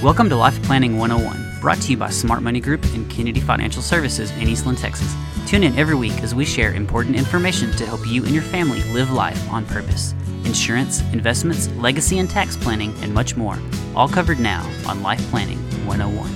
Welcome to Life Planning 101, brought to you by Smart Money Group and Kennedy Financial Services in Eastland, Texas. Tune in every week as we share important information to help you and your family live life on purpose. Insurance, investments, legacy and tax planning, and much more. All covered now on Life Planning 101.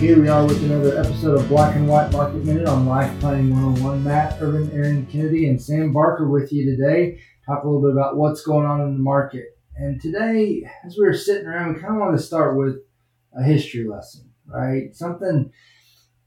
Here we are with another episode of Black and White Market Minute on Life Planning 101. Matt Ervin, Aaron Kennedy, and Sam Barker with you today. Talk a little bit about what's going on in the market. And today, as we were sitting around, we kind of want to start with a history lesson, right? Something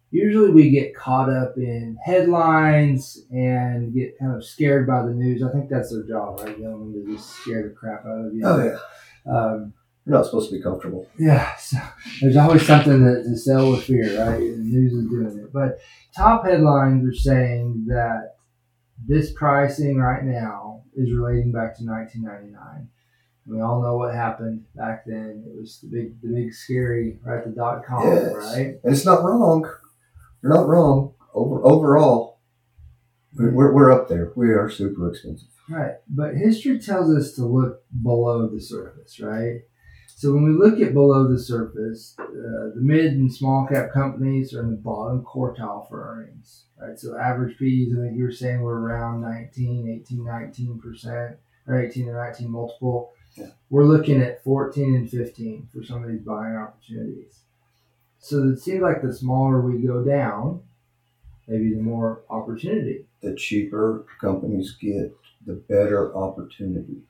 usually we get caught up in headlines and get kind of scared by the news. I think that's their job, right, gentlemen, to just scare the crap out of you. Oh yeah. Um, You're not supposed to be comfortable. Yeah. So there's always something to, to sell with fear, right? The news is doing it. But top headlines are saying that this pricing right now is relating back to 1999 we all know what happened back then. It was the big, the big scary, right? The dot com, yes. right? And it's not wrong. You're not wrong. Over overall, we're, we're up there. We are super expensive. Right, but history tells us to look below the surface, right? So when we look at below the surface, uh, the mid and small cap companies are in the bottom quartile for earnings, right? So average P's, I think you were saying, were around 19, 18, 19 percent, or 18 to 19 multiple yeah. We're looking at 14 and 15 for some of these buying opportunities. So it seems like the smaller we go down, maybe the more opportunity. The cheaper companies get, the better opportunity.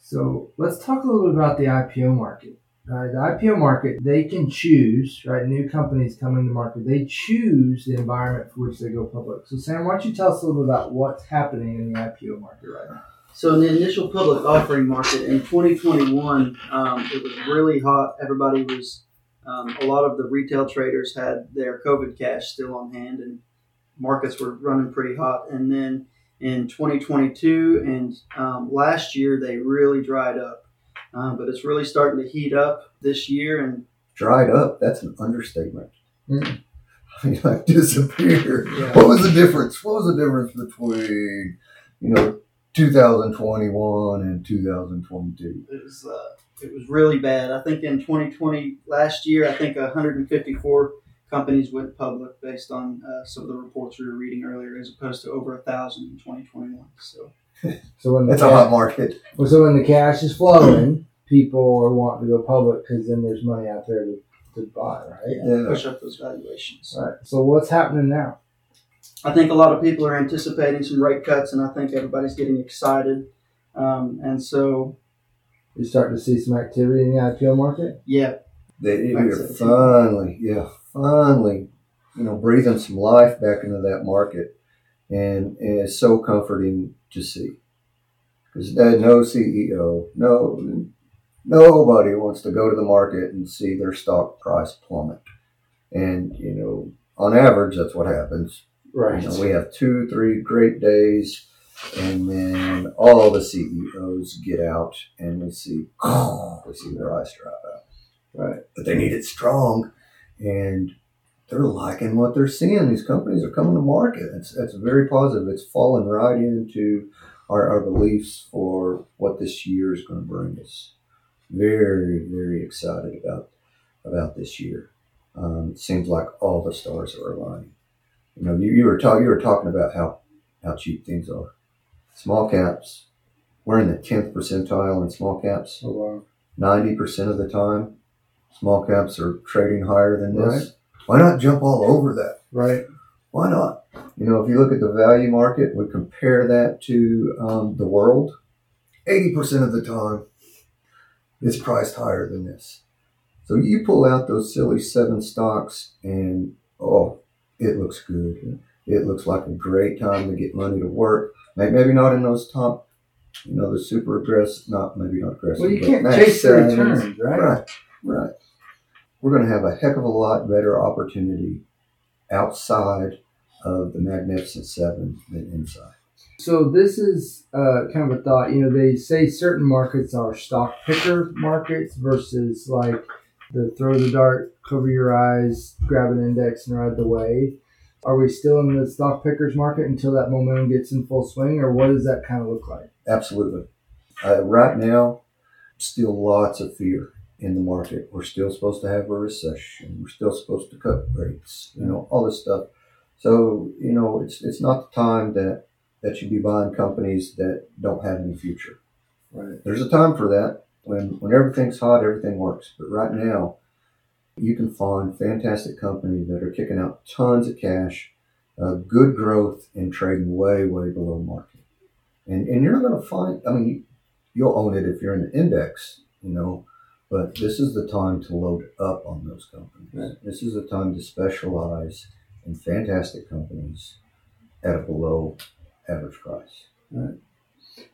So let's talk a little bit about the IPO market. Uh, the IPO market, they can choose, right? New companies coming to market, they choose the environment for which they go public. So, Sam, why don't you tell us a little bit about what's happening in the IPO market right now? So in the initial public offering market in 2021, um, it was really hot. Everybody was, um, a lot of the retail traders had their COVID cash still on hand, and markets were running pretty hot. And then in 2022 and um, last year, they really dried up. Um, but it's really starting to heat up this year. And dried up. That's an understatement. Mm. I mean, like disappeared. Yeah. What was the difference? What was the difference between you know 2021 and 2022? It was uh, it was really bad. I think in 2020 last year, I think 154 companies went public based on uh, some of the reports we were reading earlier, as opposed to over a thousand in 2021. So, so when it's a hot market. Well, so when the cash is flowing, people are wanting to go public because then there's money out there to, to buy, right? Yeah, push up those valuations. Right. So what's happening now? I think a lot of people are anticipating some rate cuts, and I think everybody's getting excited. Um, and so, you starting to see some activity in the IPO market. Yeah, they are finally, yeah, finally, you know, breathing some life back into that market, and, and it's so comforting to see. Because no CEO, no nobody wants to go to the market and see their stock price plummet, and you know, on average, that's what happens Right. Know, we have two, three great days, and then all the CEOs get out, and we see, oh, we see their eyes drop out. Right. But they need it strong, and they're liking what they're seeing. These companies are coming to market. It's, it's very positive. It's fallen right into our, our beliefs for what this year is going to bring us. Very, very excited about about this year. Um, it seems like all the stars are aligning. You know, you, you were talking you were talking about how how cheap things are. Small caps, we're in the tenth percentile in small caps. Oh wow. Ninety percent of the time, small caps are trading higher than this. Right. Why not jump all over that? Right. Why not? You know, if you look at the value market, we compare that to um, the world. Eighty percent of the time, it's priced higher than this. So you pull out those silly seven stocks, and oh, it looks good. It looks like a great time to get money to work. Maybe not in those top, you know, the super aggressive, not maybe not aggressive. Well, you can't chase the returns, right? Right, right. We're going to have a heck of a lot better opportunity outside of the Magnificent Seven than inside. So this is uh, kind of a thought. You know, they say certain markets are stock picker markets versus like the throw the dart, cover your eyes, grab an index, and ride the wave. Are we still in the stock pickers market until that momentum gets in full swing, or what does that kind of look like? Absolutely. Uh, right now, still lots of fear. in the market. We're still supposed to have a recession. We're still supposed to cut rates. You know, all this stuff. So you know, it's it's not the time that that you be buying companies that don't have any future. Right. There's a time for that. When when everything's hot, everything works. But right now, you can find fantastic companies that are kicking out tons of cash, uh, good growth, and trading way way below market. And and you're going to find. I mean, you'll own it if you're in the index, you know. But this is the time to load up on those companies. Right. This is the time to specialize in fantastic companies at a below average price.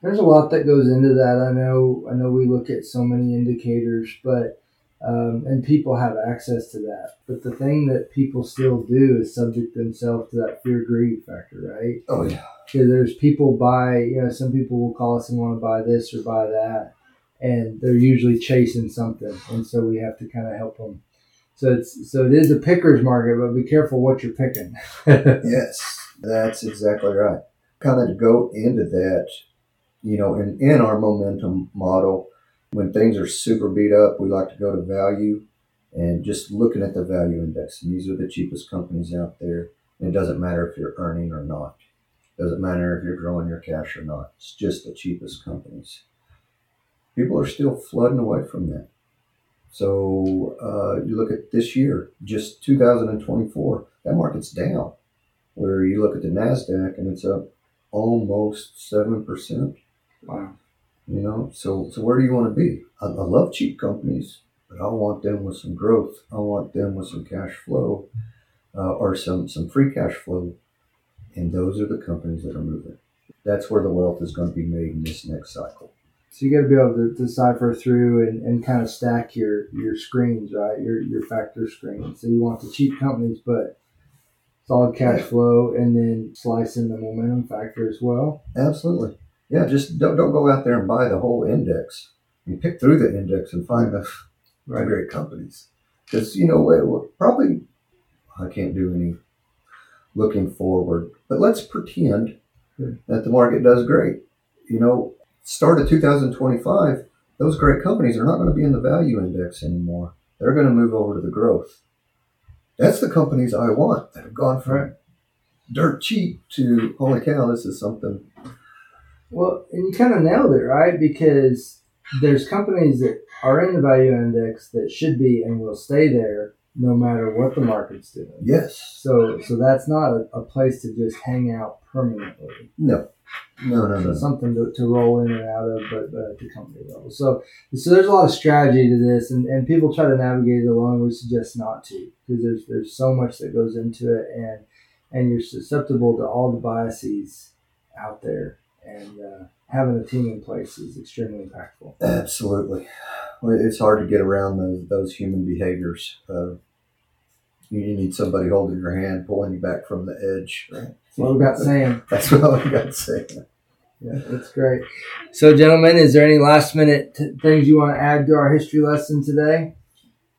There's a lot that goes into that. I know. I know we look at so many indicators, but um, and people have access to that. But the thing that people still do is subject themselves to that fear greed factor, right? Oh yeah, Because there's people buy. You know, some people will call us and want to buy this or buy that, and they're usually chasing something, and so we have to kind of help them. So it's so it is a picker's market, but be careful what you're picking. yes, that's exactly right. Kind of to go into that, you know, in, in our momentum model, when things are super beat up, we like to go to value and just looking at the value index. And these are the cheapest companies out there. And it doesn't matter if you're earning or not. It Doesn't matter if you're growing your cash or not. It's just the cheapest companies. People are still flooding away from that. So uh, you look at this year, just 2024, that market's down. Where you look at the Nasdaq and it's up almost seven percent. Wow. You know, so so where do you want to be? I, I love cheap companies, but I want them with some growth. I want them with some cash flow, uh, or some some free cash flow, and those are the companies that are moving. That's where the wealth is going to be made in this next cycle. So you got to be able to decipher through and, and kind of stack your your screens, right? Your your factor screens. So you want the cheap companies, but solid cash flow, and then slice in the momentum factor as well. Absolutely, yeah. Just don't don't go out there and buy the whole index. You pick through the index and find the Right. great companies. Because, you know, it, probably, I can't do any looking forward, but let's pretend Good. that the market does great. You know, start of 2025, those great companies are not going to be in the value index anymore. They're going to move over to the growth. That's the companies I want that have gone from dirt cheap to, holy cow, this is something. Well, and you kind of nailed it, right? Because there's companies that are in the value index that should be and will stay there no matter what the market's doing. Yes. So, so that's not a, a place to just hang out permanently. No. No, no, no. Something to, to roll in and out of, but, but at the company level. So, so there's a lot of strategy to this, and, and people try to navigate it alone. We suggest not to because there's there's so much that goes into it, and and you're susceptible to all the biases out there, and uh, having a team in place is extremely impactful. Absolutely. It's hard to get around those, those human behaviors. Uh, you, you need somebody holding your hand, pulling you back from the edge. Right? That's what we got saying. That's what I got to say. Yeah, that's great. So, gentlemen, is there any last minute t- things you want to add to our history lesson today?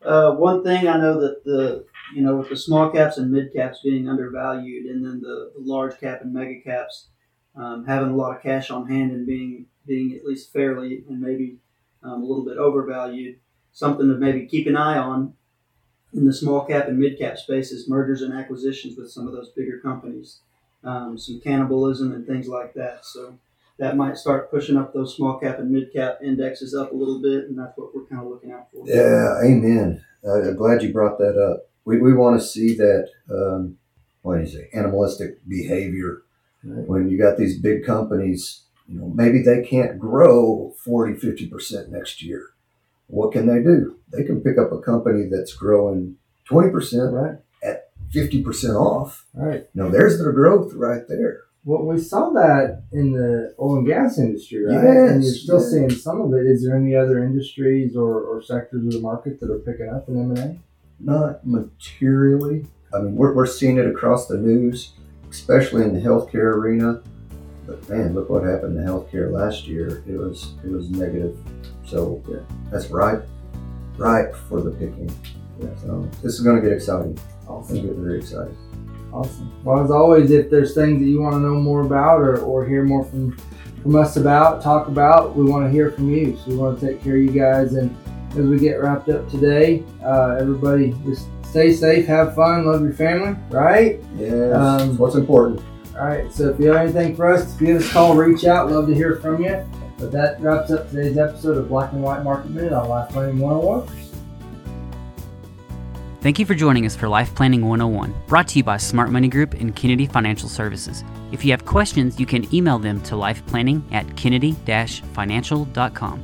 Uh, one thing I know that the you know with the small caps and mid caps being undervalued, and then the, the large cap and mega caps um, having a lot of cash on hand and being being at least fairly and maybe um, a little bit overvalued. Something to maybe keep an eye on in the small cap and mid cap spaces, mergers and acquisitions with some of those bigger companies, um, some cannibalism and things like that. So that might start pushing up those small cap and mid cap indexes up a little bit, and that's what we're kind of looking out for. Yeah, amen. Uh, I'm glad you brought that up. We, we want to see that, um, what do you say, animalistic behavior. Right. When you got these big companies, you know, maybe they can't grow 40, 50% next year. What can they do? They can pick up a company that's growing 20%, Right. at 50% off. Right. Now there's their growth right there. Well, we saw that in the oil and gas industry, right? Yes, and you're still yes. seeing some of it. Is there any other industries or, or sectors of the market that are picking up in M and A? Not materially. I mean, we're, we're seeing it across the news, especially in the healthcare arena. But man, look what happened to healthcare last year. It was it was negative. So Yeah. that's ripe, ripe for the picking. Yeah. So this is going to get exciting. Awesome. get very exciting. Awesome. Well, as always, if there's things that you want to know more about or, or hear more from from us about, talk about, we want to hear from you. So we want to take care of you guys and as we get wrapped up today. Uh, everybody, just stay safe, have fun, love your family, right? Yes, Um, what's important. All right. So if you have anything for us, give us a call, reach out. Love to hear from you. But that wraps up today's episode of Black and White Market Minute on Life Planning 101. Thank you for joining us for Life Planning 101, brought to you by Smart Money Group and Kennedy Financial Services. If you have questions, you can email them to lifeplanning at kennedy-financial.com.